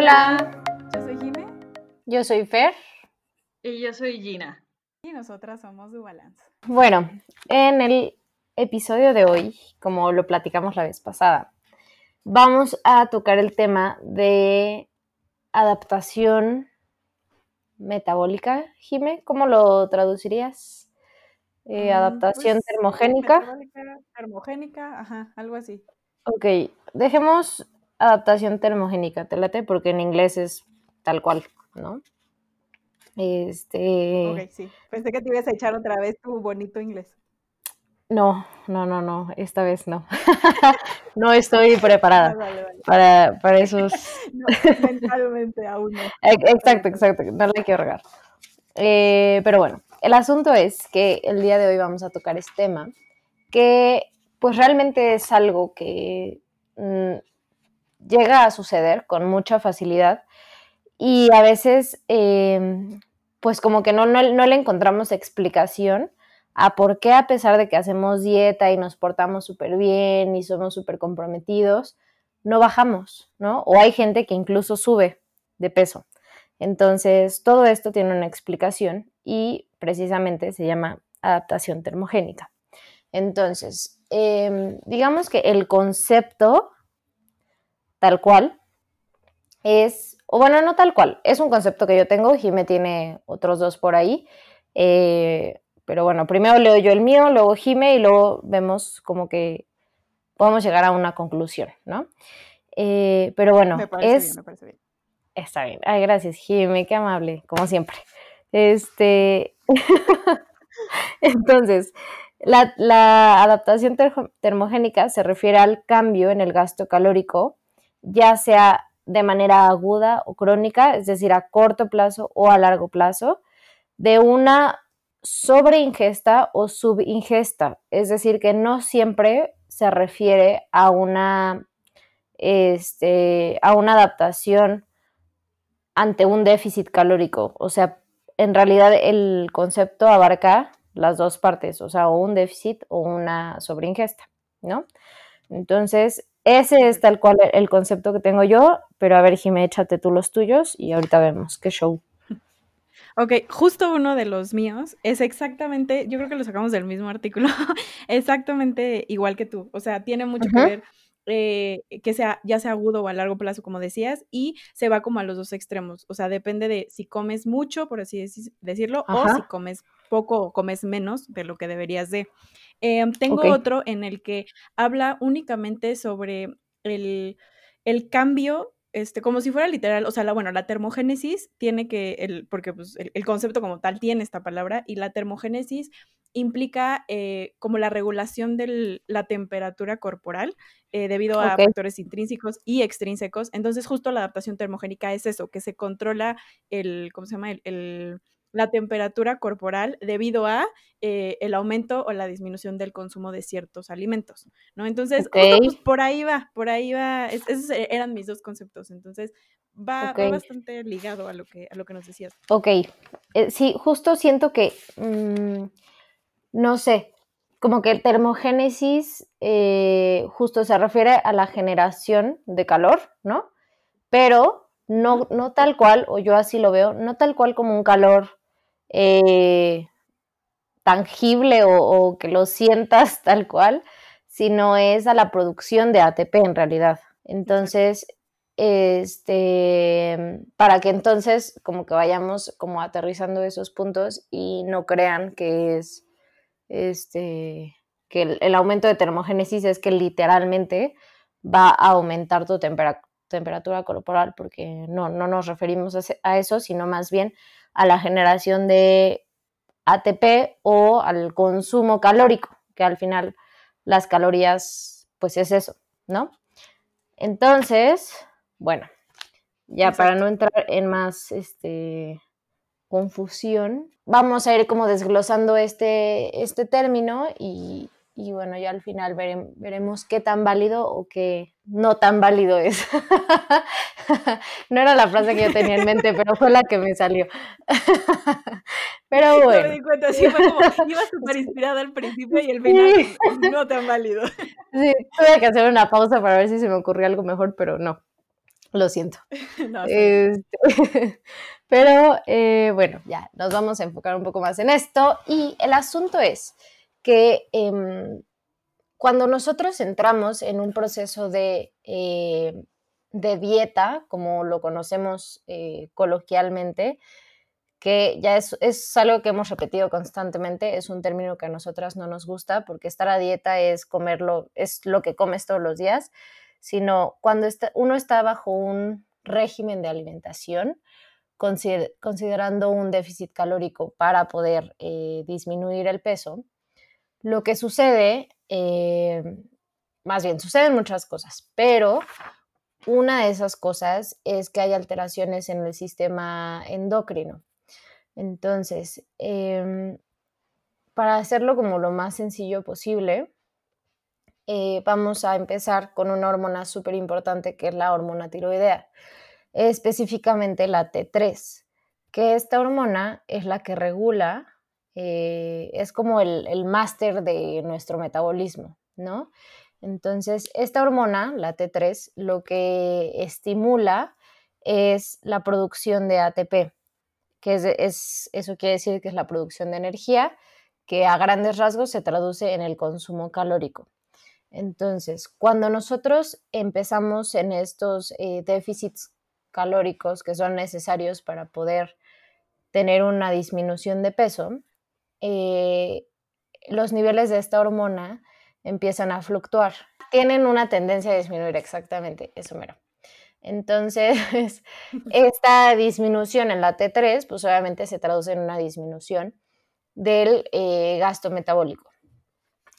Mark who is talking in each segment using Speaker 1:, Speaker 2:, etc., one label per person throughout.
Speaker 1: Hola,
Speaker 2: Yo soy Jime
Speaker 1: yo soy Fer.
Speaker 3: Y yo soy Gina.
Speaker 2: y nosotras somos Dubalance.
Speaker 1: Bueno, en el episodio de hoy, como lo platicamos la vez pasada, vamos a tocar el tema de adaptación metabólica. Jime, ¿cómo lo traducirías? Eh,
Speaker 2: Mm,
Speaker 1: adaptación
Speaker 2: pues,
Speaker 1: termogénica.
Speaker 2: metabólica, Termogénica, ajá, algo así.
Speaker 1: Ok, dejemos adaptación termogénica, te late, porque en inglés es tal cual, ¿no? Este.
Speaker 2: Ok, sí. Pensé que te ibas a echar otra vez tu bonito inglés.
Speaker 1: No, no, no, no, esta vez no. no estoy preparada
Speaker 2: Ah, vale, vale.
Speaker 1: para, para esos.
Speaker 2: No, mentalmente aún no.
Speaker 1: Ex- Exacto, exacto, no le quiero regar. Eh, pero bueno, el asunto es que el día de hoy vamos a tocar este tema, que pues realmente es algo que mm, llega a suceder con mucha facilidad y a veces eh, pues como que no, no, no le encontramos explicación a por qué a pesar de que hacemos dieta y nos portamos súper bien y somos súper comprometidos, no bajamos, ¿no? O hay gente que incluso sube de peso. Entonces, todo esto tiene una explicación y precisamente se llama adaptación termogénica. Entonces, em, digamos que el concepto tal cual es, o bueno, no tal cual, es un concepto que yo tengo, Jime tiene otros dos por ahí, eh, pero bueno, primero leo yo el mío, luego Jime y luego vemos como que podemos llegar a una conclusión, ¿no? Eh, pero bueno,
Speaker 2: me parece
Speaker 1: es...
Speaker 2: bien, me parece bien.
Speaker 1: Está bien. Ay, gracias, Jimmy, qué amable, como siempre. Este. Entonces, la, la adaptación termogénica se refiere al cambio en el gasto calórico, ya sea de manera aguda o crónica, es decir, a corto plazo o a largo plazo, de una sobreingesta o subingesta, es decir, que no siempre se refiere a una, este, a una adaptación ante un déficit calórico. O sea, en realidad el concepto abarca las dos partes, o sea, un déficit o una sobreingesta, ¿no? Entonces, ese es tal cual el concepto que tengo yo, pero a ver, Jimé, échate tú los tuyos y ahorita vemos qué show.
Speaker 2: Ok, justo uno de los míos es exactamente, yo creo que lo sacamos del mismo artículo, exactamente igual que tú. O sea, tiene mucho que ver eh, que sea ya sea agudo o a largo plazo, como decías, y se va como a los dos extremos. O sea, depende de si comes mucho, por así deci- decirlo, o si comes poco o comes menos de lo que deberías de. Em, tengo otro en el que habla únicamente sobre el, el cambio, este, como si fuera literal, o sea, la, bueno, la termogénesis tiene que, el, porque pues, el, el concepto como tal tiene esta palabra, y la termogénesis implica eh, como la regulación de la temperatura corporal eh, debido a factores intrínsecos y extrínsecos. Entonces, justo la adaptación termogénica es eso, que se controla el, ¿cómo se llama? El, el- la temperatura corporal debido a eh, el aumento o la disminución del consumo de ciertos alimentos, ¿no? Entonces, justo, pues, por ahí va, por ahí va, es- esos e- eran mis dos conceptos, entonces va, va
Speaker 1: Ok.
Speaker 2: bastante ligado a lo que, a lo que nos decías.
Speaker 1: Ok, eh, sí, justo siento que, mm, no sé, como que el termogénesis eh, justo se refiere a la generación de calor, ¿no? Pero no, no tal cual, o yo así lo veo, no tal cual como un calor eh, tangible o, o que lo sientas tal cual, sino es a la producción de ATP en realidad. Entonces, este, para que entonces como que vayamos como aterrizando esos puntos y no crean que es, este, que el, el aumento de termogénesis es que literalmente va a aumentar tu tempera- temperatura corporal, porque no, no nos referimos a eso, sino más bien a la generación de ATP o al consumo calórico, que al final las calorías, pues es eso, ¿no? Entonces, bueno, ya para no entrar en más este, confusión, vamos a ir como desglosando este, este término y, y bueno, ya al final verem- veremos qué tan válido o qué no tan válido es. no era la frase que yo tenía en mente, pero fue la que me salió. pero
Speaker 2: No me
Speaker 1: bueno.
Speaker 2: di cuenta, sí, fue como, iba súper inspirada al principio y al final
Speaker 1: Sí.
Speaker 2: no tan válido.
Speaker 1: Sí, tuve que hacer una pausa para ver si se me ocurrió algo mejor, pero no. Lo siento. Este, pero eh, bueno, ya, nos vamos a enfocar un poco más en esto. Y el asunto es que em, cuando nosotros entramos en un proceso de, eh, de dieta, como lo conocemos eh, coloquialmente, que ya es, es, algo que hemos repetido constantemente, es un término que a nosotras no nos gusta, porque estar a dieta es comerlo, es lo que comes todos los días, sino cuando uno está bajo un régimen de alimentación, considerando un déficit calórico para poder eh, disminuir el peso, lo que sucede, eh, más bien, suceden muchas cosas, pero una de esas cosas es que hay alteraciones en el sistema endocrino. Entonces, em, para hacerlo como lo más sencillo posible, eh, vamos a empezar con una hormona súper importante que es la hormona tiroidea, específicamente la T3, que esta hormona es la que regula, eh, es como el, el máster de nuestro metabolismo, ¿no? Entonces, esta hormona, la T3, lo que estimula es la producción de ATP, que es, eso quiere decir que es la producción de energía, que a grandes rasgos se traduce en el consumo calórico. Entonces, cuando nosotros empezamos en estos eh, déficits calóricos que son necesarios para poder tener una disminución de peso, eh, los niveles de esta hormona empiezan a fluctuar. Tienen una tendencia a disminuir exactamente, eso mero. Entonces, esta disminución en la T3, pues obviamente se traduce en una disminución del eh, gasto metabólico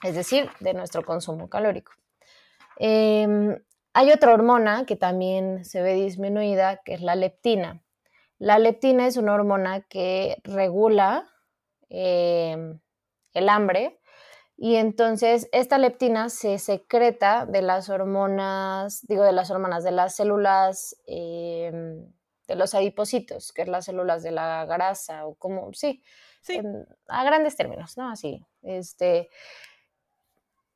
Speaker 1: es decir, de nuestro consumo calórico. Em, hay otra hormona que también se ve disminuida, que es la leptina. La leptina es una hormona que regula em, el hambre y entonces esta leptina se secreta de las hormonas, digo de las hormonas, de las células em, de los adipocitos, que es las células de la grasa o como, sí, sí. a grandes términos, ¿no? Así, este,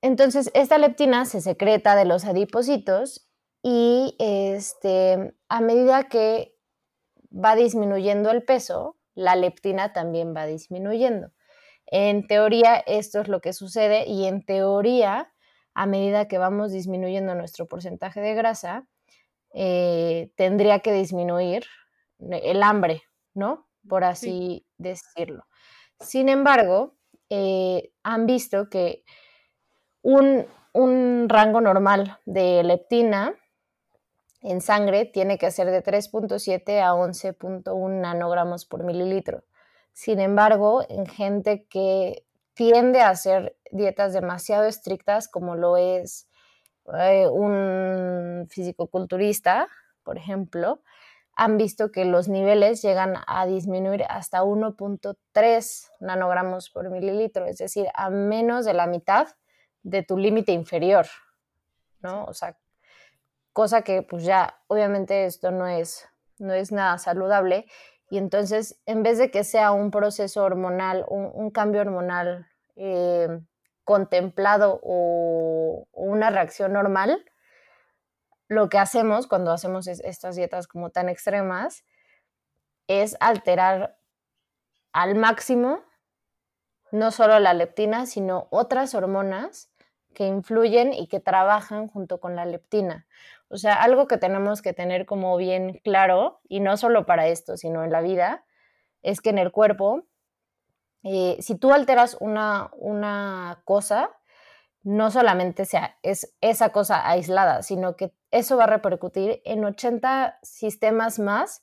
Speaker 1: entonces, esta leptina se secreta de los adipocitos y este, a medida que va disminuyendo el peso, la leptina también va disminuyendo. En teoría, esto es lo que sucede y en teoría, a medida que vamos disminuyendo nuestro porcentaje de grasa, eh, tendría que disminuir el hambre, ¿no? Por así decirlo. Sin embargo, eh, han visto que un, rango normal de leptina en sangre tiene que ser de 3.7 a 11.1 nanogramos por mililitro. Sin embargo, en gente que tiende a hacer dietas demasiado estrictas, como lo es eh, un fisicoculturista, por ejemplo, han visto que los niveles llegan a disminuir hasta 1.3 nanogramos por mililitro, es decir, a menos de la mitad de tu límite inferior, ¿no? O sea, cosa que pues ya obviamente esto no es, no es nada saludable y entonces en vez de que sea un proceso hormonal, un, cambio hormonal eh, contemplado o, una reacción normal, lo que hacemos cuando hacemos estas dietas como tan extremas es alterar al máximo no solo la leptina, sino otras hormonas que influyen y que trabajan junto con la leptina. O sea, algo que tenemos que tener como bien claro, y no solo para esto, sino en la vida, es que en el cuerpo, eh, si tú alteras una, una cosa, no solamente sea, es esa cosa aislada, sino que eso va a repercutir en 80 sistemas más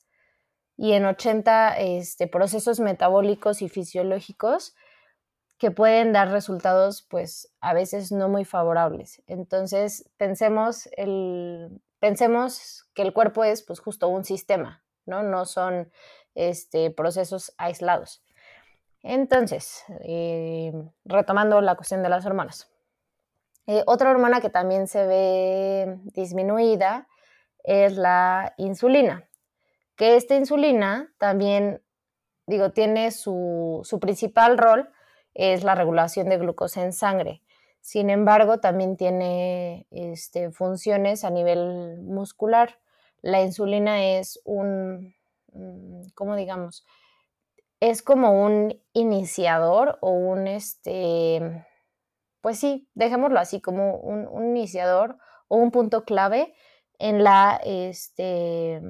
Speaker 1: y en 80 este, procesos metabólicos y fisiológicos que pueden dar resultados pues a veces no muy favorables. Entonces pensemos, el, pensemos que el cuerpo es pues justo un sistema, ¿no? No son este, procesos aislados. Entonces, eh, retomando la cuestión de las hormonas. Eh, otra hormona que también se ve disminuida es la insulina, que esta insulina también, digo, tiene su, su principal rol es la regulación de glucosa en sangre. Sin embargo, también tiene este, funciones a nivel muscular. la insulina es un, mm, ¿cómo digamos? Es como un iniciador o un, este, pues sí, dejémoslo así, como un, iniciador o un punto clave en la, este,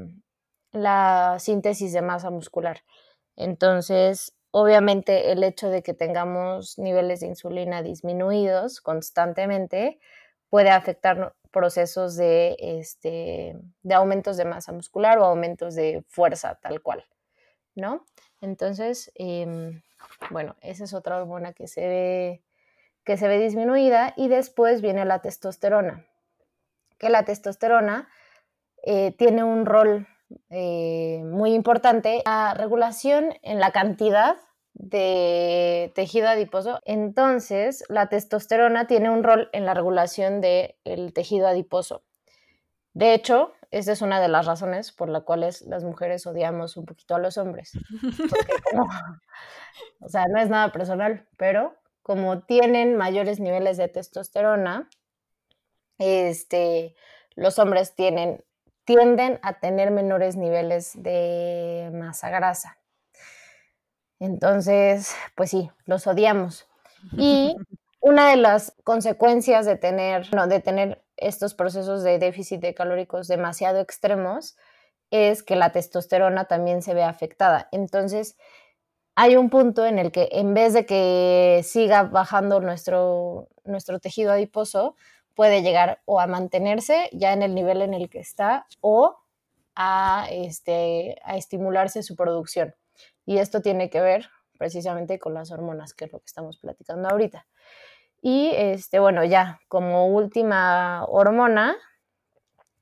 Speaker 1: la síntesis de masa muscular. Entonces, obviamente el hecho de que tengamos niveles de insulina disminuidos constantemente puede afectar procesos de, este, de aumentos de masa muscular o aumentos de fuerza tal cual, ¿no? Entonces, em, bueno, esa es otra hormona que se ve que se ve disminuida y después viene la testosterona, que la testosterona eh, tiene un rol eh, muy importante, la regulación en la cantidad de tejido adiposo. Entonces, la testosterona tiene un rol en la regulación del tejido adiposo. De hecho, esa es una de las razones por las cuales las mujeres odiamos un poquito a los hombres. o sea, no es nada personal, pero como tienen mayores niveles de testosterona, este, los hombres tienen, tienden a tener menores niveles de masa grasa. Entonces, pues sí, los odiamos. Y una de las consecuencias de tener, no, de tener estos procesos de déficit de calóricos demasiado extremos es que la testosterona también se ve afectada. Entonces, hay un punto en el que en vez de que siga bajando nuestro, nuestro tejido adiposo, puede llegar o a mantenerse ya en el nivel en el que está o a, este, a estimularse su producción. Y esto tiene que ver precisamente con las hormonas, que es lo que estamos platicando ahorita. Y este, bueno, ya como última hormona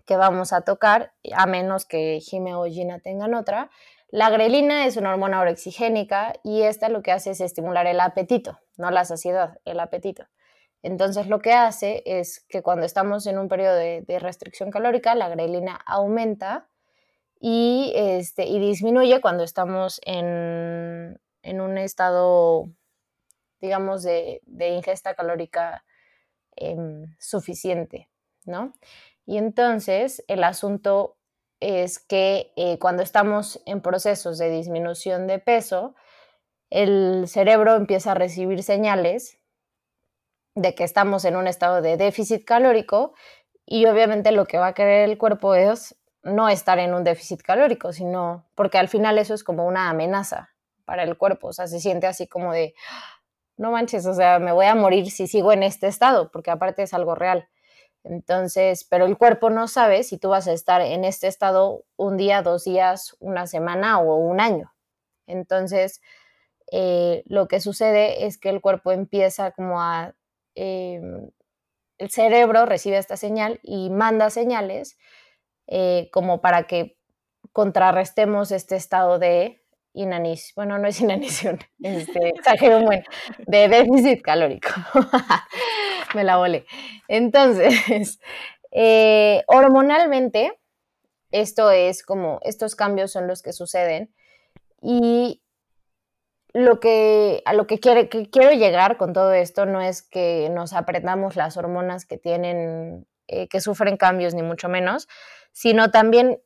Speaker 1: que vamos a tocar, a menos que Jime o Gina tengan otra, la grelina es una hormona orexigénica y esta lo que hace es estimular el apetito, no la saciedad, el apetito. Entonces lo que hace es que cuando estamos en un periodo de, restricción calórica, la grelina aumenta y, este, y disminuye cuando estamos en, un estado, digamos, de, ingesta calórica em, suficiente, ¿no? Y entonces el asunto es que eh, cuando estamos en procesos de disminución de peso, el cerebro empieza a recibir señales de que estamos en un estado de déficit calórico y obviamente lo que va a querer el cuerpo es no estar en un déficit calórico, sino porque al final eso es como una amenaza para el cuerpo, o sea, se siente así como de, no manches, o sea, me voy a morir si sigo en este estado, porque aparte es algo real. Entonces, pero el cuerpo no sabe si tú vas a estar en este estado un día, dos días, una semana o un año. Entonces, eh, lo que sucede es que el cuerpo empieza como a... Em, el cerebro recibe esta señal y manda señales eh, como para que contrarrestemos este estado de inanición, bueno, no es inanición, este, exagero bueno, de déficit calórico. Me la volé. Entonces, eh, hormonalmente, esto es como, estos cambios son los que suceden y lo que, a lo que, quiere, que quiero llegar con todo esto no es que nos aprendamos las hormonas que tienen, eh, que sufren cambios, ni mucho menos, sino también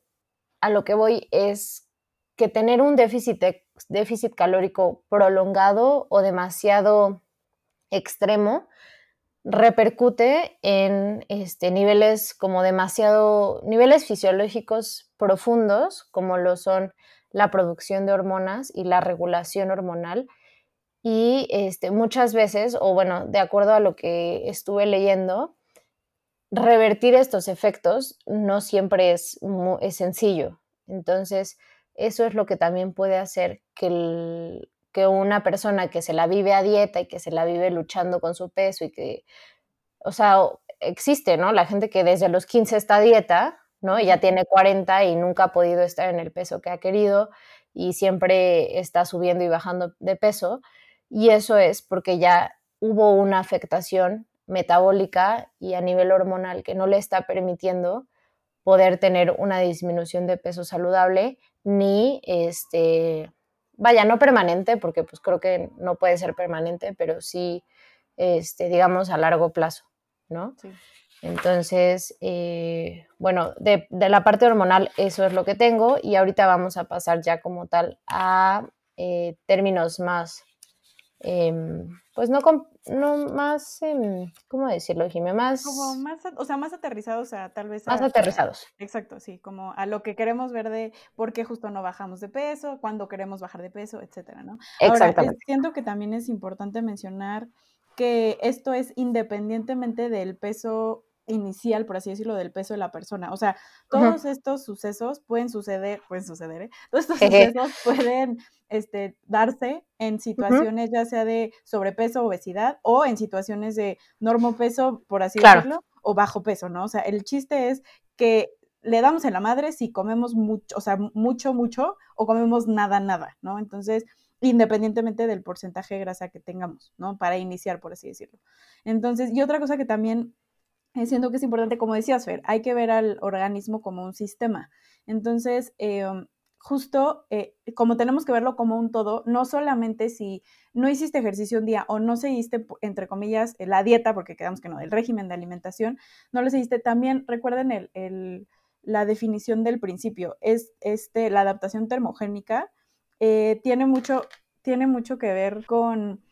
Speaker 1: a lo que voy es que tener un déficit, déficit calórico prolongado o demasiado extremo repercute en este, niveles como demasiado, niveles fisiológicos profundos, como lo son la producción de hormonas y la regulación hormonal. Y este, muchas veces, o bueno, de acuerdo a lo que estuve leyendo, revertir estos efectos no siempre es, es sencillo. Entonces, eso es lo que también puede hacer que, que una persona que se la vive a dieta y que se la vive luchando con su peso y que, o sea, existe, ¿no? La gente que desde los 15 está a dieta, ¿no? Ya tiene 40 y nunca ha podido estar en el peso que ha querido y siempre está subiendo y bajando de peso. Y eso es porque ya hubo una afectación metabólica y a nivel hormonal que no le está permitiendo poder tener una disminución de peso saludable ni este vaya no permanente porque pues creo que no puede ser permanente pero sí este digamos a largo plazo no Entonces, eh, bueno, de, la parte hormonal eso es lo que tengo y ahorita vamos a pasar ya como tal a eh, términos más, em, pues no, no más, em, ¿cómo decirlo, Jimé? Más...
Speaker 2: Como más, o sea, más aterrizados, o sea, tal vez...
Speaker 1: Más aterrizados.
Speaker 2: Exacto, sí, como a lo que queremos ver de por qué justo no bajamos de peso, cuándo queremos bajar de peso, etcétera, ¿no? Exactamente. siento que también es importante mencionar que esto es independientemente del peso inicial, por así decirlo, del peso de la persona. O sea, todos estos sucesos pueden suceder, pueden suceder, ¿eh? Todos estos sucesos pueden este, darse en situaciones ya sea de sobrepeso, obesidad o en situaciones de normopeso, por así decirlo, o bajo peso, ¿no? O sea, el chiste es que le damos en la madre si comemos mucho, o sea, mucho, mucho, o comemos nada, nada, ¿no? Entonces, independientemente del porcentaje de grasa que tengamos, ¿no? Para iniciar, por así decirlo. Entonces, y otra cosa que también siento que es importante, como decías, Fer, hay que ver al organismo como un sistema. Entonces, em, justo eh, como tenemos que verlo como un todo, no solamente si no hiciste ejercicio un día o no seguiste, entre comillas, la dieta, porque quedamos que no, el régimen de alimentación, no lo seguiste, también recuerden el, la definición del principio, es este, la adaptación termogénica, eh, tiene, mucho, tiene mucho que ver con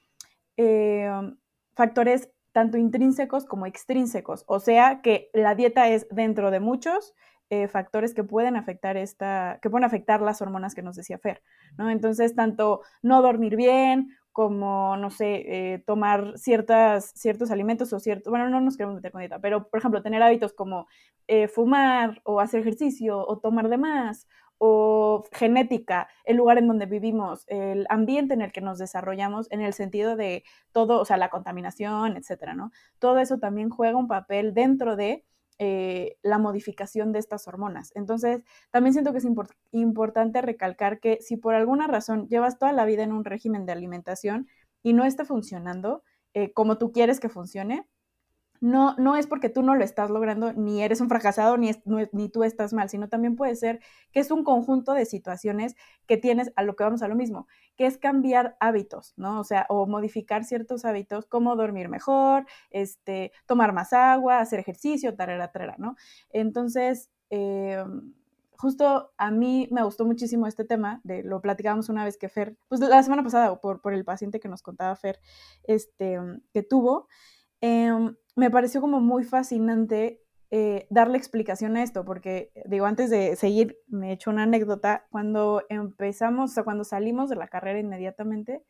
Speaker 2: factores tanto intrínsecos como extrínsecos, o sea que la dieta es dentro de muchos eh, factores que pueden afectar esta, que pueden afectar las hormonas que nos decía Fer, ¿no? Entonces, tanto no dormir bien, como, no sé, eh, tomar ciertas, ciertos alimentos o ciertos, bueno, no nos queremos meter con dieta, pero, por ejemplo, tener hábitos como eh, fumar o hacer ejercicio o tomar de más o genética, el lugar en donde vivimos, el ambiente en el que nos desarrollamos, en el sentido de todo, o sea, la contaminación, etcétera, ¿no? Todo eso también juega un papel dentro de eh, la modificación de estas hormonas. Entonces, también siento que es importante recalcar que si por alguna razón llevas toda la vida en un régimen de alimentación y no está funcionando eh, como tú quieres que funcione, no, no es porque tú no lo estás logrando, ni eres un fracasado, ni, ni tú estás mal, sino también puede ser que es un conjunto de situaciones que tienes a lo que vamos a lo mismo, que es cambiar hábitos, ¿no? O sea, o modificar ciertos hábitos, como dormir mejor, este, tomar más agua, hacer ejercicio, tarera, tarera, ¿no? Entonces, em, justo a mí me gustó muchísimo este tema, de, lo platicábamos una vez que Fer, pues la semana pasada, por, por el paciente que nos contaba Fer, este, que tuvo, Em, me pareció como muy fascinante eh, darle explicación a esto, porque digo, antes de seguir, me he hecho una anécdota, cuando empezamos, o cuando salimos de la carrera inmediatamente,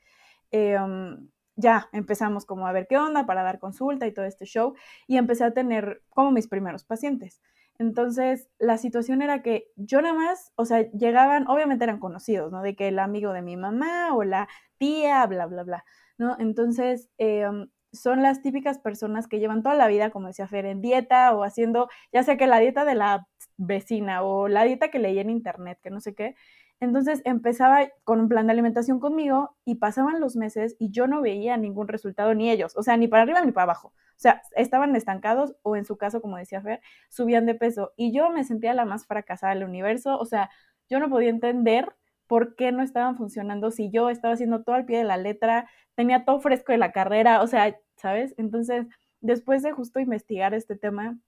Speaker 2: em, ya empezamos como a ver qué onda para dar consulta y todo este show, y empecé a tener como mis primeros pacientes. Entonces, la situación era que yo nada más, o sea, llegaban, obviamente eran conocidos, ¿no? De que el amigo de mi mamá o la tía, bla, bla, bla, ¿no? Entonces, eh, son las típicas personas que llevan toda la vida, como decía Fer, en dieta o haciendo, ya sea que la dieta de la vecina o la dieta que leí en internet, que no sé qué. Entonces empezaba con un plan de alimentación conmigo y pasaban los meses y yo no veía ningún resultado ni ellos, o sea, ni para arriba ni para abajo. O sea, estaban estancados o en su caso, como decía Fer, subían de peso y yo me sentía la más fracasada del universo, o sea, yo no podía entender por qué no estaban funcionando si yo estaba haciendo todo al pie de la letra, tenía todo fresco de la carrera, o sea, ¿sabes? Entonces, después de justo investigar este tema,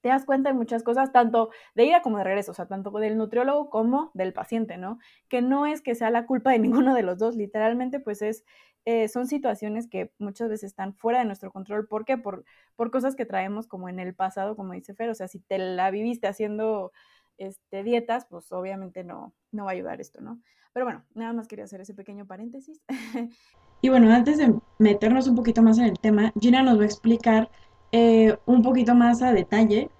Speaker 2: te das cuenta de muchas cosas, tanto de ida como de regreso, o sea, tanto del nutriólogo como del paciente, ¿no? Que no es que sea la culpa de ninguno de los dos, literalmente, pues es, eh, son situaciones que muchas veces están fuera de nuestro control. ¿Por qué? Por, por cosas que traemos como en el pasado, como dice Fer, o sea, si te la viviste haciendo este, dietas, pues obviamente no, no va a ayudar esto, ¿no? Pero bueno, nada más quería hacer ese pequeño paréntesis.
Speaker 4: y bueno, antes de meternos un poquito más en el tema, Gina nos va a explicar eh, un poquito más a detalle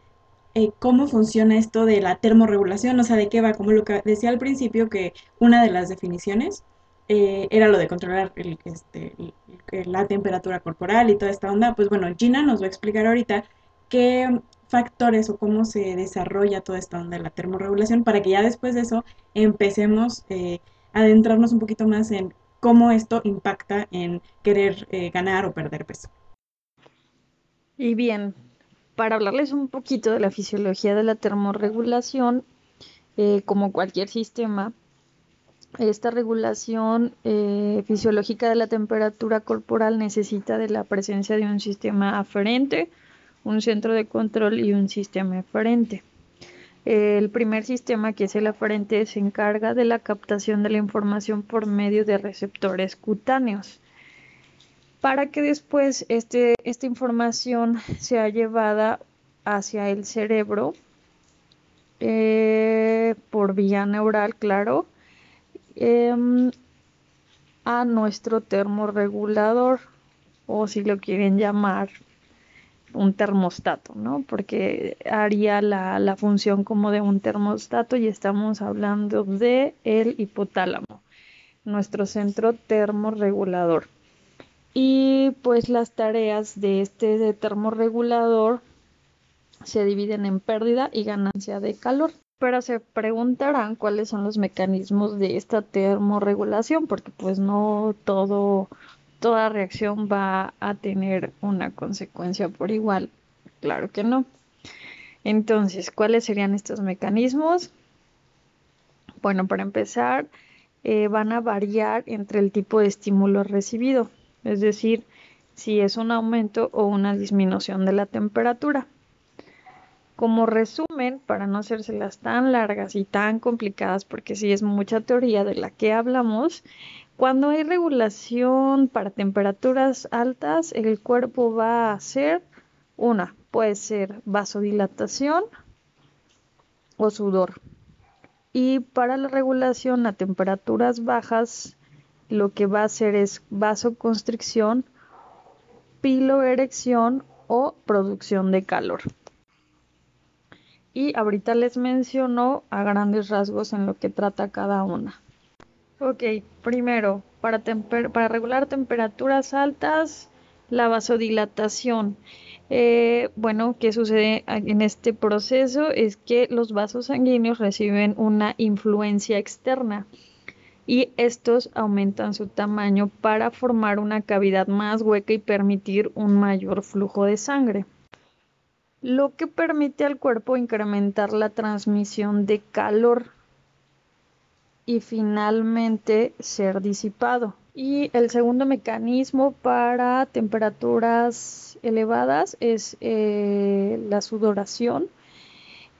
Speaker 4: eh, cómo funciona esto de la termorregulación, o sea, de qué va, como lo que decía al principio, que una de las definiciones eh, era lo de controlar este, la temperatura corporal y toda esta onda. Pues bueno, Gina nos va a explicar ahorita qué factores o cómo se desarrolla toda esta onda de la termorregulación para que ya después de eso empecemos eh, a adentrarnos un poquito más en cómo esto impacta en querer eh, ganar o perder peso.
Speaker 3: Y bien, para hablarles un poquito de la fisiología de la termorregulación, eh, como cualquier sistema, esta regulación fisiológica de la temperatura corporal necesita de la presencia de un sistema aferente, un centro de control y un sistema eferente. El primer sistema, que es el aferente, se encarga de la captación de la información por medio de receptores cutáneos para que después este, esta información sea llevada hacia el cerebro eh, por vía neural, claro, em, a nuestro termorregulador o si lo quieren llamar un termostato, ¿no? Porque haría la, la, función como de un termostato y estamos hablando de el hipotálamo, nuestro centro termorregulador. Y pues las tareas de este termorregulador se dividen en pérdida y ganancia de calor. Pero se preguntarán cuáles son los mecanismos de esta termorregulación, porque pues no todo toda reacción va a tener una consecuencia por igual. Claro que no. Entonces, ¿cuáles serían estos mecanismos? Bueno, para empezar, eh, van a variar entre el tipo de estímulo recibido, es decir, si es un aumento o una disminución de la temperatura. Como resumen, para no hacérselas tan largas y tan complicadas, porque si es mucha teoría de la que hablamos, cuando hay regulación para temperaturas altas, el cuerpo va a hacer una, puede ser vasodilatación o sudor. Y para la regulación a temperaturas bajas, lo que va a hacer es vasoconstricción, piloerección o producción de calor. Y ahorita les menciono a grandes rasgos en lo que trata cada una. Ok, primero, para, para regular temperaturas altas, la vasodilatación. Eh, bueno, ¿qué sucede en este proceso? Es que los vasos sanguíneos reciben una influencia externa y estos aumentan su tamaño para formar una cavidad más hueca y permitir un mayor flujo de sangre, lo que permite al cuerpo incrementar la transmisión de calor y finalmente ser disipado. Y el segundo mecanismo para temperaturas elevadas es eh, la sudoración.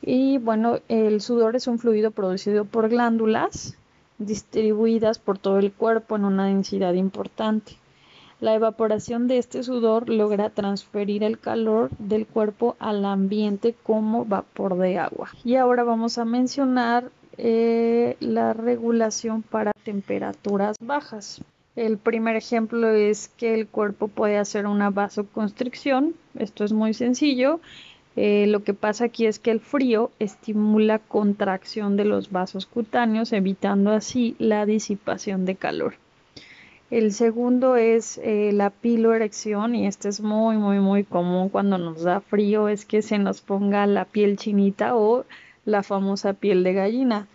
Speaker 3: Y bueno, el sudor es un fluido producido por glándulas distribuidas por todo el cuerpo en una densidad importante. La evaporación de este sudor logra transferir el calor del cuerpo al ambiente como vapor de agua. Y ahora vamos a mencionar eh, la regulación para temperaturas bajas. El primer ejemplo es que el cuerpo puede hacer una vasoconstricción. Esto es muy sencillo. Eh, lo que pasa aquí es que el frío estimula contracción de los vasos cutáneos, evitando así la disipación de calor. El segundo es eh, la piloerección y este es muy, muy, muy común cuando nos da frío, es que se nos ponga la piel chinita o la famosa piel de gallina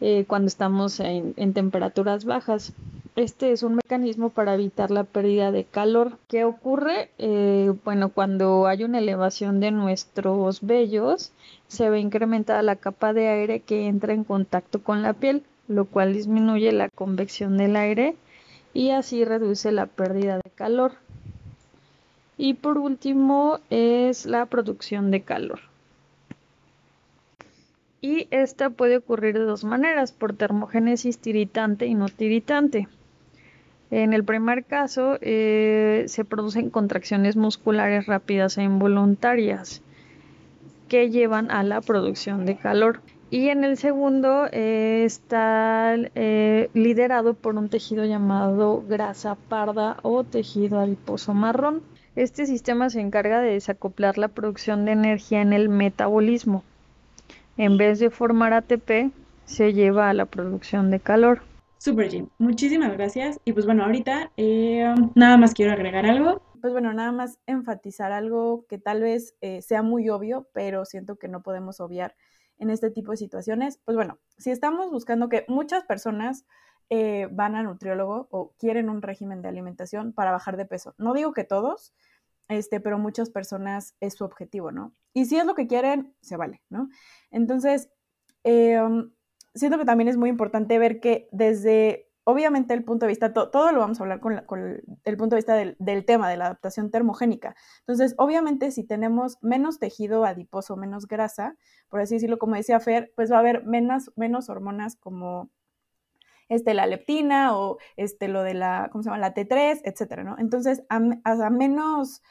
Speaker 3: eh, cuando estamos en, temperaturas bajas. Este es un mecanismo para evitar la pérdida de calor. ¿Qué ocurre? Eh, bueno, cuando hay una elevación de nuestros vellos, se ve incrementada la capa de aire que entra en contacto con la piel, lo cual disminuye la convección del aire y así reduce la pérdida de calor. Y por último es la producción de calor y esta puede ocurrir de dos maneras, por termogénesis tiritante y no tiritante. En el primer caso eh, se producen contracciones musculares rápidas e involuntarias que llevan a la producción de calor. Y en el segundo eh, está eh, liderado por un tejido llamado grasa parda o tejido adiposo marrón. Este sistema se encarga de desacoplar la producción de energía en el metabolismo en vez de formar ATP, se lleva a la producción de calor.
Speaker 5: Super Jim, muchísimas gracias. Y pues bueno, ahorita eh, nada más quiero agregar algo.
Speaker 6: Pues bueno, nada más enfatizar algo que tal vez eh, sea muy obvio, pero siento que no podemos obviar en este tipo de situaciones. Pues bueno, si estamos buscando que muchas personas eh, van a nutriólogo o quieren un régimen de alimentación para bajar de peso, no digo que todos, este, pero muchas personas es su objetivo, ¿no? Y si es lo que quieren, se vale, ¿no? Entonces, em, siento que también es muy importante ver que desde,
Speaker 2: obviamente el punto de vista, todo lo vamos a hablar con, el punto de vista del, del, tema de la adaptación termogénica. Entonces, obviamente si tenemos menos tejido adiposo, menos grasa, por así decirlo, como decía Fer, pues va a haber menos, menos hormonas como este, la leptina o este, lo de la, ¿cómo se llama? La T3, etcétera, ¿no? Entonces, a, menos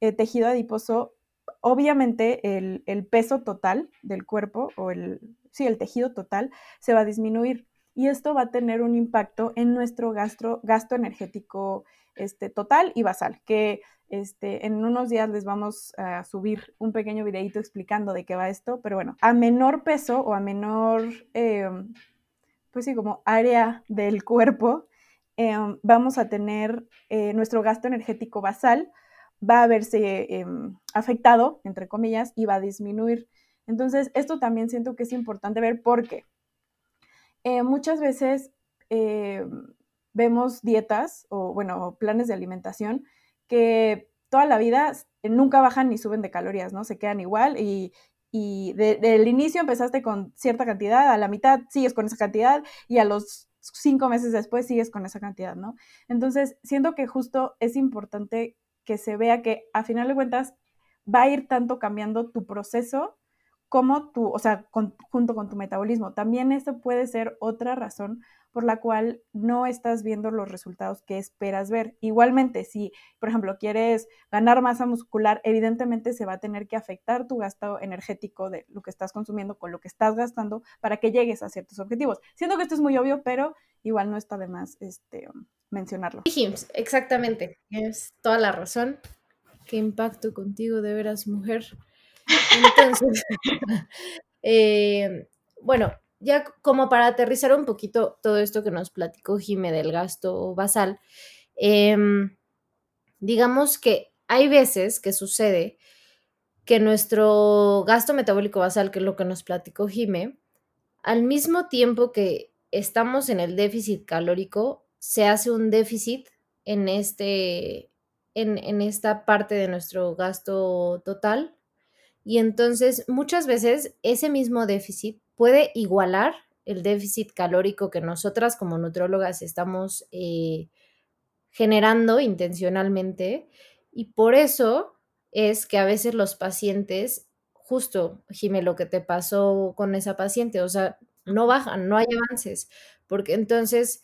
Speaker 2: eh, tejido adiposo, obviamente el, el, peso total del cuerpo o el, sí, el tejido total se va a disminuir y esto va a tener un impacto en nuestro gasto, gasto energético este, total y basal, que este, en unos días les vamos a subir un pequeño videito explicando de qué va esto, pero bueno, a menor peso o a menor em, pues sí, como área del cuerpo, em, vamos a tener eh, nuestro gasto energético basal, va a verse em, afectado, entre comillas, y va a disminuir. Entonces, esto también siento que es importante ver porque eh, muchas veces eh, vemos dietas o, bueno, planes de alimentación que toda la vida nunca bajan ni suben de calorías, ¿no? Se quedan igual y, y del inicio empezaste con cierta cantidad, a la mitad sigues con esa cantidad y a los cinco meses después sigues con esa cantidad, ¿no? Entonces, siento que justo es importante que se vea que a final de cuentas va a ir tanto cambiando tu proceso como tu, o sea, junto con tu metabolismo. También esto puede ser otra razón por la cual no estás viendo los resultados que esperas ver. Igualmente, si, por ejemplo, quieres ganar masa muscular, evidentemente se va a tener que afectar tu gasto energético de lo que estás consumiendo con lo que estás gastando para que llegues a ciertos objetivos. Siento que esto es muy obvio, pero igual no está de más este, mencionarlo.
Speaker 1: Exactamente, es toda la razón. Qué impacto contigo, de veras, mujer. Entonces, eh, bueno, ya como para aterrizar un poquito todo esto que nos platicó Jime del gasto basal, em, digamos que hay veces que sucede que nuestro gasto metabólico basal, que es lo que nos platicó Jime, al mismo tiempo que estamos en el déficit calórico, se hace un déficit en, este, en, en esta parte de nuestro gasto total. Y entonces muchas veces ese mismo déficit puede igualar el déficit calórico que nosotras como nutrólogas estamos eh, generando intencionalmente. Y por eso es que a veces los pacientes, justo, Jimé, lo que te pasó con esa paciente, o sea, no bajan, no hay avances, porque entonces,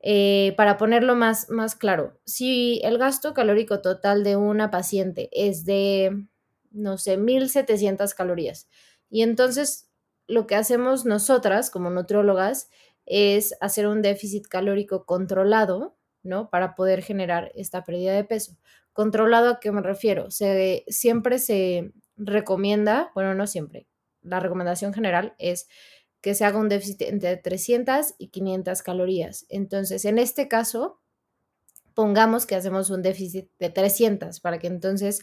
Speaker 1: eh, para ponerlo más, más claro, si el gasto calórico total de una paciente es de, no sé, 1700 calorías, y entonces lo que hacemos nosotras como nutriólogas es hacer un déficit calórico controlado, ¿no? Para poder generar esta pérdida de peso. Controlado a qué me refiero? Se, siempre se recomienda, bueno, no siempre, la recomendación general es que se haga un déficit entre 300 y 500 calorías. Entonces, en este caso, pongamos que hacemos un déficit de 300 para que entonces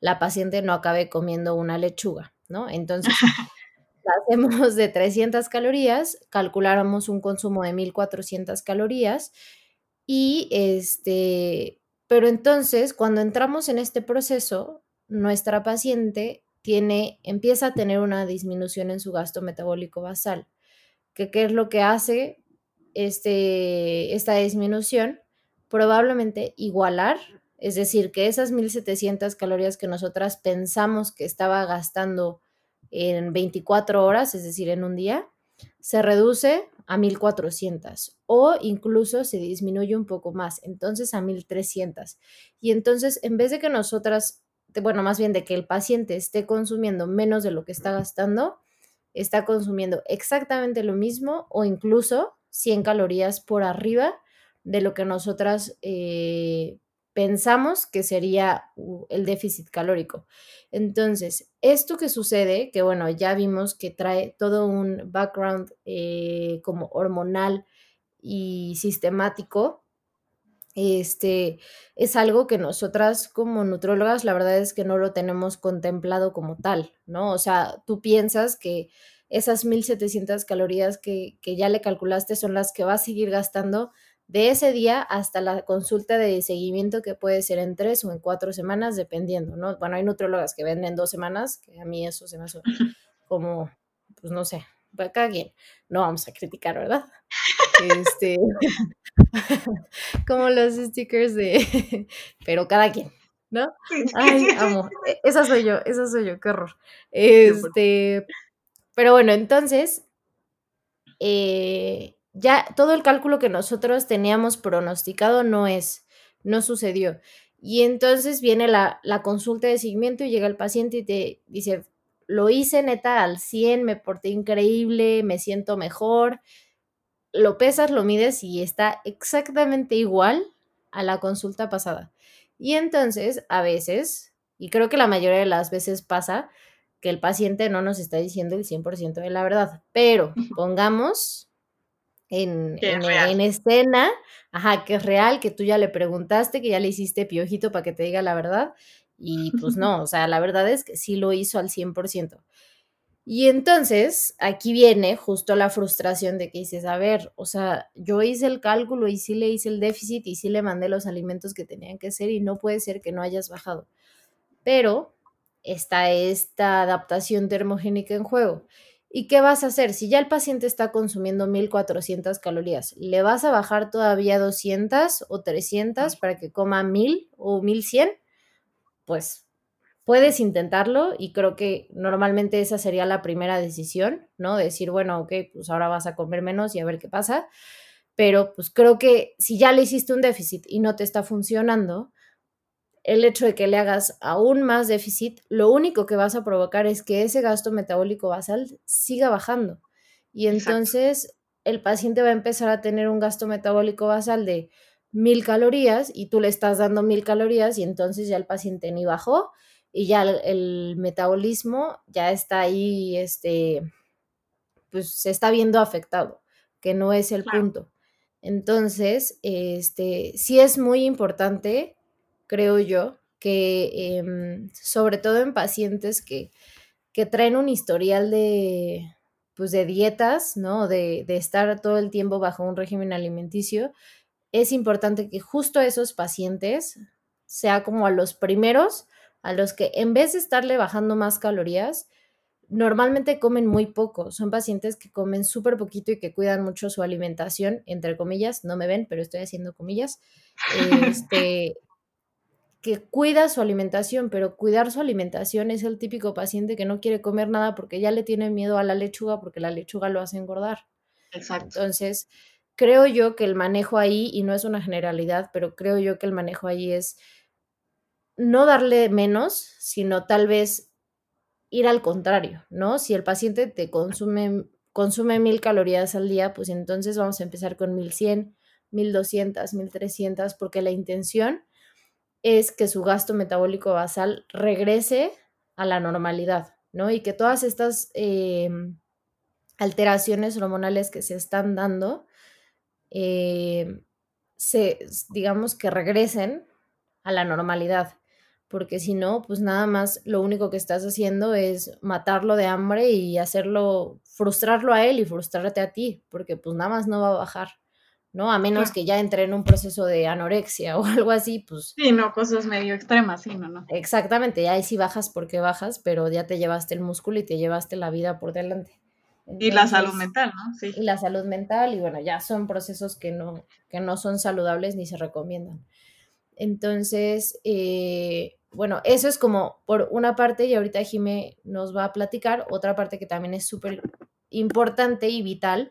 Speaker 1: la paciente no acabe comiendo una lechuga, ¿no? Entonces, hacemos de 300 calorías, calculáramos un consumo de 1400 calorías y este, pero entonces cuando entramos en este proceso, nuestra paciente tiene, empieza a tener una disminución en su gasto metabólico basal. ¿Qué es lo que hace este, esta disminución? Probablemente igualar, es decir, que esas 1700 calorías que nosotras pensamos que estaba gastando en 24 horas, es decir, en un día, se reduce a 1400 o incluso se disminuye un poco más, entonces a 1300. Y entonces, en vez de que nosotras, bueno, más bien de que el paciente esté consumiendo menos de lo que está gastando, está consumiendo exactamente lo mismo o incluso 100 calorías por arriba de lo que nosotras eh, pensamos que sería el déficit calórico. Entonces, esto que sucede, que bueno, ya vimos que trae todo un background eh, como hormonal y sistemático, este, es algo que nosotras como nutrólogas, la verdad es que no lo tenemos contemplado como tal, ¿no? O sea, tú piensas que esas 1700 calorías que, que ya le calculaste son las que va a seguir gastando de ese día hasta la consulta de seguimiento que puede ser en tres o en cuatro semanas, dependiendo, ¿no? Bueno, hay nutrólogas que venden dos semanas, que a mí eso se me hace como, pues no sé, cada quien, no vamos a criticar, ¿verdad? Este, como los stickers de, pero cada quien, ¿no? Ay, amo, e, esa soy yo, esa soy yo, qué horror. Este, pero bueno, entonces, eh, ya todo el cálculo que nosotros teníamos pronosticado no es, no sucedió. Y entonces viene la, la, consulta de seguimiento y llega el paciente y te dice, lo hice neta al 100, me porté increíble, me siento mejor. Lo pesas, lo mides y está exactamente igual a la consulta pasada. Y entonces, a veces, y creo que la mayoría de las veces pasa, que el paciente no nos está diciendo el 100% de la verdad, pero pongamos en, en, escena, ajá, que es real, que tú ya le preguntaste, que ya le hiciste piojito para que te diga la verdad. Y pues no, o sea, la verdad es que sí lo hizo al 100%. Y entonces aquí viene justo la frustración de que dices, a ver, o sea, yo hice el cálculo y sí le hice el déficit y sí le mandé los alimentos que tenían que ser y no puede ser que no hayas bajado. Pero está esta adaptación termogénica en juego. ¿Y qué vas a hacer? Si ya el paciente está consumiendo 1400 calorías, ¿le vas a bajar todavía 200 o 300 para que coma 1000 o 1100? Pues puedes intentarlo y creo que normalmente esa sería la primera decisión, ¿no? Decir, bueno, ok, pues ahora vas a comer menos y a ver qué pasa. Pero pues creo que si ya le hiciste un déficit y no te está funcionando, el hecho de que le hagas aún más déficit, lo único que vas a provocar es que ese gasto metabólico basal siga bajando. Y entonces el paciente va a empezar a tener un gasto metabólico basal de mil calorías y tú le estás dando mil calorías y entonces ya el paciente ni bajó y ya el, metabolismo ya está ahí, este, pues se está viendo afectado, que no es el punto. Entonces, este, sí es muy importante creo yo, que em, sobre todo en pacientes que, que, traen un historial de, pues de dietas, ¿no? De, de estar todo el tiempo bajo un régimen alimenticio, es importante que justo esos pacientes sea como a los primeros, a los que en vez de estarle bajando más calorías, normalmente comen muy poco. Son pacientes que comen súper poquito y que cuidan mucho su alimentación, entre comillas, no me ven, pero estoy haciendo comillas. Este, que cuida su alimentación, pero cuidar su alimentación es el típico paciente que no quiere comer nada porque ya le tiene miedo a la lechuga porque la lechuga lo hace engordar.
Speaker 2: Exacto.
Speaker 1: Entonces, creo yo que el manejo ahí, y no es una generalidad, pero creo yo que el manejo ahí es no darle menos, sino tal vez ir al contrario, ¿no? Si el paciente te consume, consume mil calorías al día, pues entonces vamos a empezar con mil cien, mil doscientas, mil trescientas, porque la intención es que su gasto metabólico basal regrese a la normalidad, ¿no? Y que todas estas em, alteraciones hormonales que se están dando, em, se, digamos que regresen a la normalidad, porque si no, pues nada más lo único que estás haciendo es matarlo de hambre y hacerlo, frustrarlo a él y frustrarte a ti, porque pues nada más no va a bajar. ¿No? A menos que ya entre en un proceso de anorexia o algo así, pues...
Speaker 2: Sí, no, cosas medio extremas, sí, no, no.
Speaker 1: Exactamente, ya ahí sí bajas porque bajas, pero ya te llevaste el músculo y te llevaste la vida por delante.
Speaker 2: y la salud mental, ¿no?
Speaker 1: Sí. Y la salud mental, y bueno, ya son procesos que no, que no son saludables ni se recomiendan. Entonces, eh, bueno, eso es como por una parte, y ahorita Jime nos va a platicar, otra parte que también es súper importante y vital,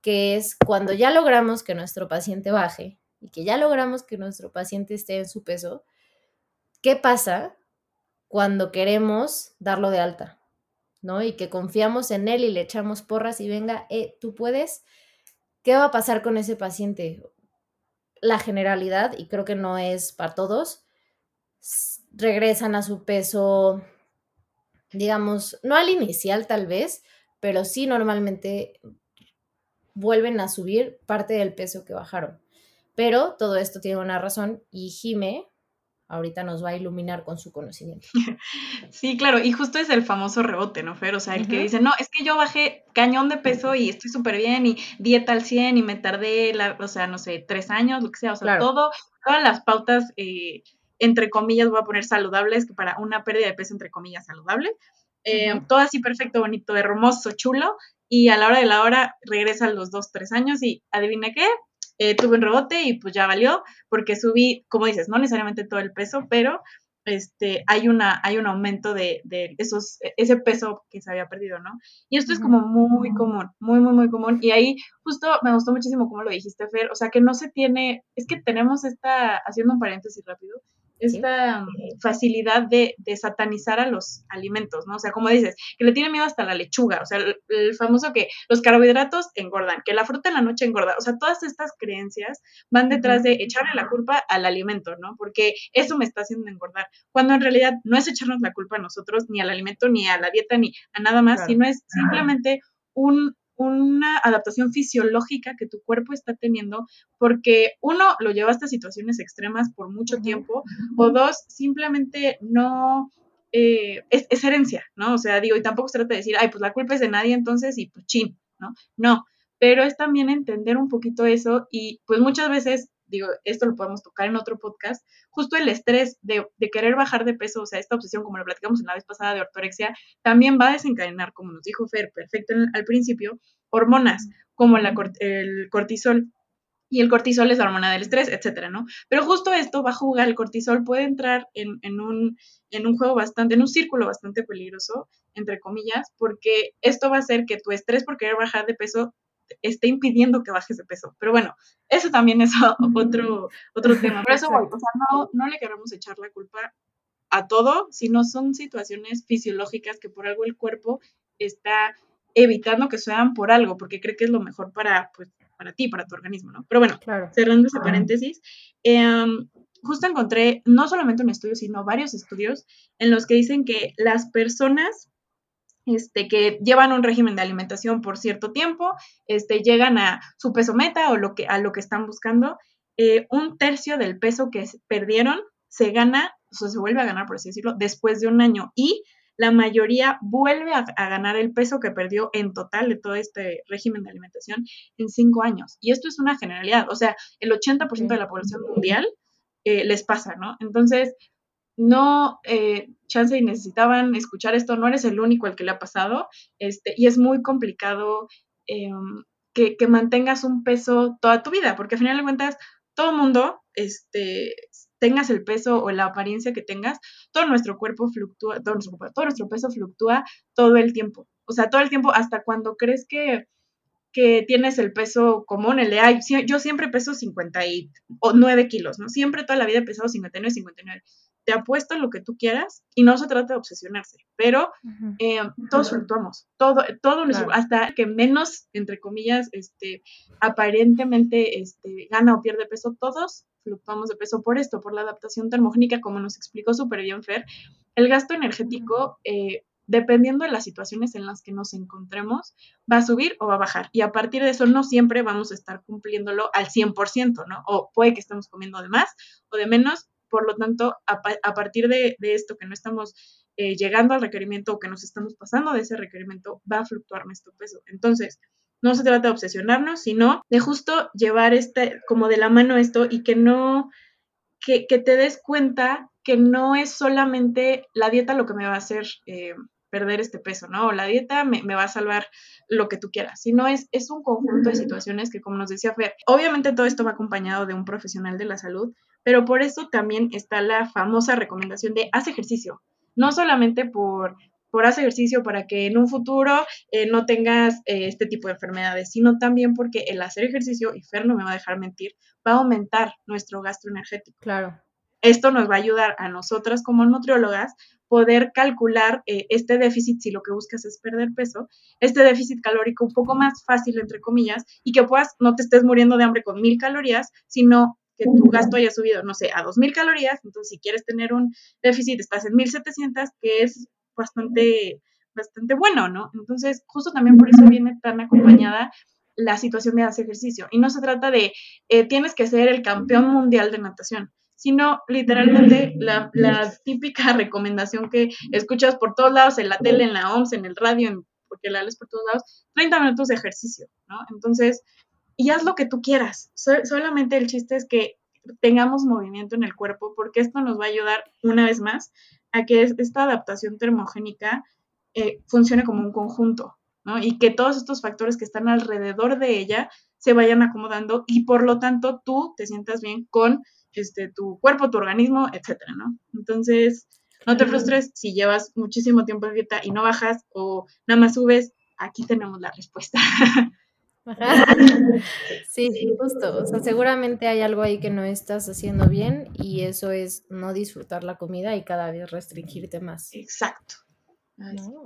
Speaker 1: que es cuando ya logramos que nuestro paciente baje y que ya logramos que nuestro paciente esté en su peso, ¿qué pasa cuando queremos darlo de alta? ¿No? Y que confiamos en él y le echamos porras y venga, eh, tú puedes. ¿Qué va a pasar con ese paciente? La generalidad, y creo que no es para todos, regresan a su peso, digamos, no al inicial tal vez, pero sí normalmente vuelven a subir parte del peso que bajaron. Pero todo esto tiene una razón y Jime ahorita nos va a iluminar con su conocimiento.
Speaker 2: Sí, claro, y justo es el famoso rebote, ¿no, Fer? O sea, el que dice, no, es que yo bajé cañón de peso y estoy súper bien y dieta al 100 y me tardé, la, o sea, no sé, tres años, lo que sea, o sea, todo, todas las pautas, eh, entre comillas, voy a poner saludables, que para una pérdida de peso, entre comillas, saludable, eh, todo así perfecto, bonito, hermoso, chulo, y a la hora de la hora regresan los dos, tres años y adivina qué, eh, tuve un rebote y pues ya valió, porque subí, como dices, no necesariamente todo el peso, pero este, hay, una, hay un aumento de, de, esos, ese peso que se había perdido, ¿no? Y esto es como muy común, muy, muy, muy común. Y ahí justo me gustó muchísimo como lo dijiste, Fer, o sea, que no se tiene, es que tenemos esta, haciendo un paréntesis rápido, esta facilidad de, de, satanizar a los alimentos, ¿no? O sea, como dices, que le tiene miedo hasta la lechuga, o sea, el, famoso que los carbohidratos engordan, que la fruta en la noche engorda, o sea, todas estas creencias van detrás de echarle la culpa al alimento, ¿no? Porque eso me está haciendo engordar, cuando en realidad no es echarnos la culpa a nosotros, ni al alimento, ni a la dieta, ni a nada más, sino es simplemente un, una adaptación fisiológica que tu cuerpo está teniendo porque uno lo llevaste a situaciones extremas por mucho tiempo o dos simplemente no eh, es, herencia, ¿no? O sea, digo, y tampoco se trata de decir, ay, pues la culpa es de nadie entonces y pues chin, ¿no? No, pero es también entender un poquito eso y pues muchas veces digo, esto lo podemos tocar en otro podcast, justo el estrés de, querer bajar de peso, o sea, esta obsesión, como lo platicamos en la vez pasada de ortorexia, también va a desencadenar, como nos dijo Fer, perfecto al principio, hormonas como la, el cortisol. Y el cortisol es la hormona del estrés, etcétera, ¿no? Pero justo esto va a jugar, el cortisol puede entrar en, en, un, en un juego bastante, en un círculo bastante peligroso, entre comillas, porque esto va a hacer que tu estrés por querer bajar de peso esté impidiendo que bajes de peso. Pero bueno, eso también es otro, otro tema. Por eso, o sea, no, no le queremos echar la culpa a todo, sino son situaciones fisiológicas que por algo el cuerpo está evitando que sean por algo, porque cree que es lo mejor para, pues, para ti, para tu organismo, ¿no? Pero bueno, cerrando ese paréntesis, em, justo encontré no solamente un estudio, sino varios estudios en los que dicen que las personas este, que llevan un régimen de alimentación por cierto tiempo, este, llegan a su peso meta o lo que, a lo que están buscando, eh, un tercio del peso que perdieron se gana, o se vuelve a ganar, por así decirlo, después de un año. Y la mayoría vuelve a, ganar el peso que perdió en total de todo este régimen de alimentación en cinco años. Y esto es una generalidad, o sea, el 80% de la población mundial eh, les pasa, ¿no? Entonces, no, eh, chance y necesitaban escuchar esto, no eres el único al que le ha pasado, este, y es muy complicado em, que, mantengas un peso toda tu vida, porque al final de cuentas, todo mundo, este, tengas el peso o la apariencia que tengas, todo nuestro cuerpo fluctúa, todo nuestro, todo nuestro peso fluctúa todo el tiempo, o sea, todo el tiempo, hasta cuando crees que que tienes el peso común, el de, ay, yo siempre peso 59 kilos, ¿no? Siempre toda la vida he pesado 59, 59 te apuesto lo que tú quieras y no se trata de obsesionarse, pero eh, todos fluctuamos, todo, todo hasta que menos, entre comillas, este, aparentemente este, gana o pierde peso, todos fluctuamos de peso por esto, por la adaptación termogénica, como nos explicó súper bien Fer. El gasto energético, eh, dependiendo de las situaciones en las que nos encontremos, va a subir o va a bajar. Y a partir de eso, no siempre vamos a estar cumpliéndolo al 100%, ¿no? O puede que estemos comiendo de más o de menos, por lo tanto, a, partir de, esto que no estamos eh, llegando al requerimiento o que nos estamos pasando de ese requerimiento, va a fluctuar nuestro peso. Entonces, no se trata de obsesionarnos, sino de justo llevar este, como de la mano esto y que no, que, te des cuenta que no es solamente la dieta lo que me va a hacer eh, perder este peso, ¿no? O la dieta me, me, va a salvar lo que tú quieras, sino es, es un conjunto de situaciones que, como nos decía Fer, obviamente todo esto va acompañado de un profesional de la salud, pero por eso también está la famosa recomendación de haz ejercicio, no solamente por, por haz ejercicio para que en un futuro eh, no tengas eh, este tipo de enfermedades, sino también porque el hacer ejercicio, y Fer no me va a dejar mentir, va a aumentar nuestro gasto energético.
Speaker 1: Claro.
Speaker 2: Esto nos va a ayudar a nosotras como nutriólogas poder calcular eh, este déficit, si lo que buscas es perder peso, este déficit calórico un poco más fácil, entre comillas, y que puedas, no te estés muriendo de hambre con mil calorías, sino que tu gasto haya subido, no sé, a 2.000 calorías, entonces si quieres tener un déficit estás en 1.700, que es bastante, bastante bueno, ¿no? Entonces, justo también por eso viene tan acompañada la situación de hacer ejercicio. Y no se trata de eh, tienes que ser el campeón mundial de natación, sino literalmente la, típica recomendación que escuchas por todos lados, en la tele, en la OMS, en el radio, porque la lees por todos lados, 30 minutos de ejercicio, ¿no? Entonces, y haz lo que tú quieras. solamente el chiste es que tengamos movimiento en el cuerpo porque esto nos va a ayudar una vez más a que esta adaptación termogénica eh, funcione como un conjunto. ¿no? Y que todos estos factores que están alrededor de ella se vayan acomodando y por lo tanto tú te sientas bien con este, tu cuerpo, tu organismo, etcétera, ¿no? Entonces, no te frustres si llevas muchísimo tiempo en dieta y no bajas o nada más subes, aquí tenemos la respuesta.
Speaker 1: Sí, justo. O sea, seguramente hay algo ahí que no estás haciendo bien y eso es no disfrutar la comida y cada vez restringirte más.
Speaker 2: Exacto.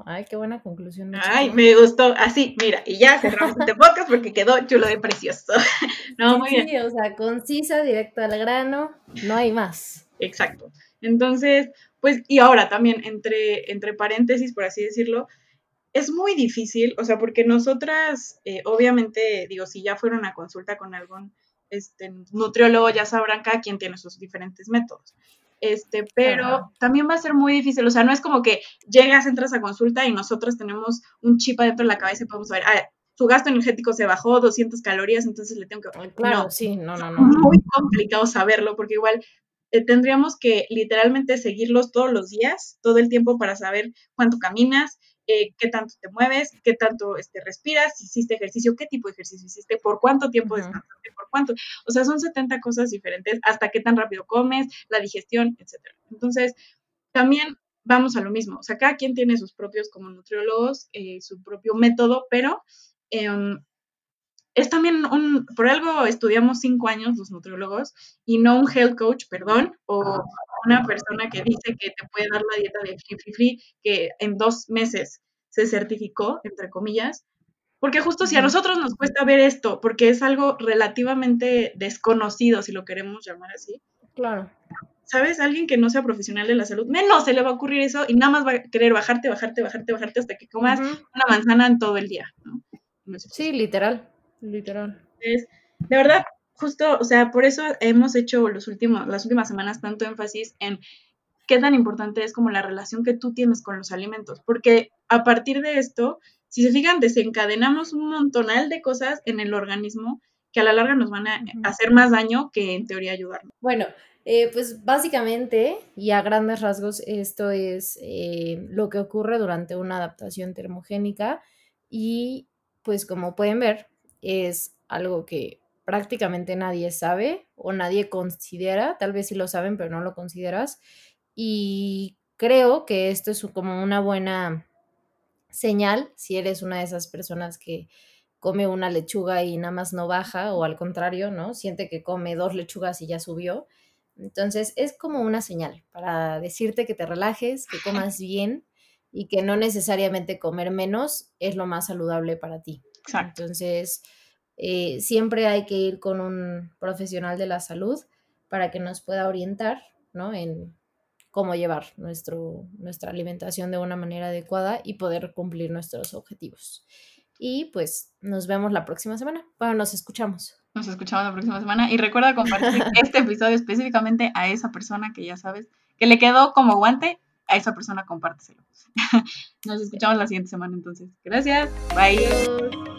Speaker 1: Ay, qué buena conclusión.
Speaker 2: Ay, me gustó. Así, mira, y ya cerramos este podcast porque quedó chulo de precioso.
Speaker 1: no, muy sí, o sea, concisa, directa al grano, no hay más.
Speaker 2: Exacto. Entonces, pues, y ahora también, entre, entre paréntesis, por así decirlo, es muy difícil, o sea, porque nosotras, eh, obviamente, digo, si ya fueron a consulta con algún este, nutriólogo, ya sabrán cada quien tiene sus diferentes métodos. Este, pero también va a ser muy difícil, o sea, no es como que llegas, entras a consulta y nosotros tenemos un chip adentro de la cabeza y podemos ver, ah, su gasto energético se bajó 200 calorías, entonces le tengo que...
Speaker 1: Claro, sí, no, no, no.
Speaker 2: Muy complicado saberlo, porque igual eh, tendríamos que literalmente seguirlos todos los días, todo el tiempo para saber cuánto caminas, eh, qué tanto te mueves, qué tanto este, respiras, si hiciste ejercicio, qué tipo de ejercicio hiciste, por cuánto tiempo descansaste, por cuánto. O sea, son 70 cosas diferentes, hasta qué tan rápido comes, la digestión, etc. Entonces, también vamos a lo mismo. O sea, cada quien tiene sus propios, como nutriólogos, eh, su propio método, pero em, es también un, por algo estudiamos cinco años los nutriólogos y no un health coach, perdón, o una persona que dice que te puede dar la dieta de free, free, free, que en dos meses se certificó, entre comillas, porque justo si a nosotros nos cuesta ver esto, porque es algo relativamente desconocido, si lo queremos llamar así.
Speaker 1: Claro.
Speaker 2: ¿Sabes? Alguien que no sea profesional de la salud, menos se le va a ocurrir eso y nada más va a querer bajarte, bajarte, bajarte, bajarte hasta que comas una manzana en todo el día, ¿no?
Speaker 1: sí, literal. Literal.
Speaker 2: Es, de verdad, justo, o sea, por eso hemos hecho los últimos, las últimas semanas tanto énfasis en qué tan importante es como la relación que tú tienes con los alimentos, porque a partir de esto, si se fijan, desencadenamos un montonal de cosas en el organismo que a la larga nos van a hacer más daño que en teoría ayudarnos.
Speaker 1: Bueno, eh, pues básicamente y a grandes rasgos esto es eh, lo que ocurre durante una adaptación termogénica y pues como pueden ver, es algo que prácticamente nadie sabe o nadie considera, tal vez sí lo saben, pero no lo consideras. Y creo que esto es como una buena señal si eres una de esas personas que come una lechuga y nada más no baja o al contrario, ¿no? Siente que come dos lechugas y ya subió. Entonces es como una señal para decirte que te relajes, que comas bien y que no necesariamente comer menos es lo más saludable para ti. Entonces, eh, siempre hay que ir con un profesional de la salud para que nos pueda orientar, ¿no? En cómo llevar nuestro, nuestra alimentación de una manera adecuada y poder cumplir nuestros objetivos. Y pues nos vemos la próxima semana. Bueno, nos escuchamos.
Speaker 2: Nos escuchamos la próxima semana y recuerda compartir este episodio específicamente a esa persona que ya sabes que le quedó como guante, a esa persona compárteselo. Nos escuchamos la siguiente semana entonces. Gracias. Bye.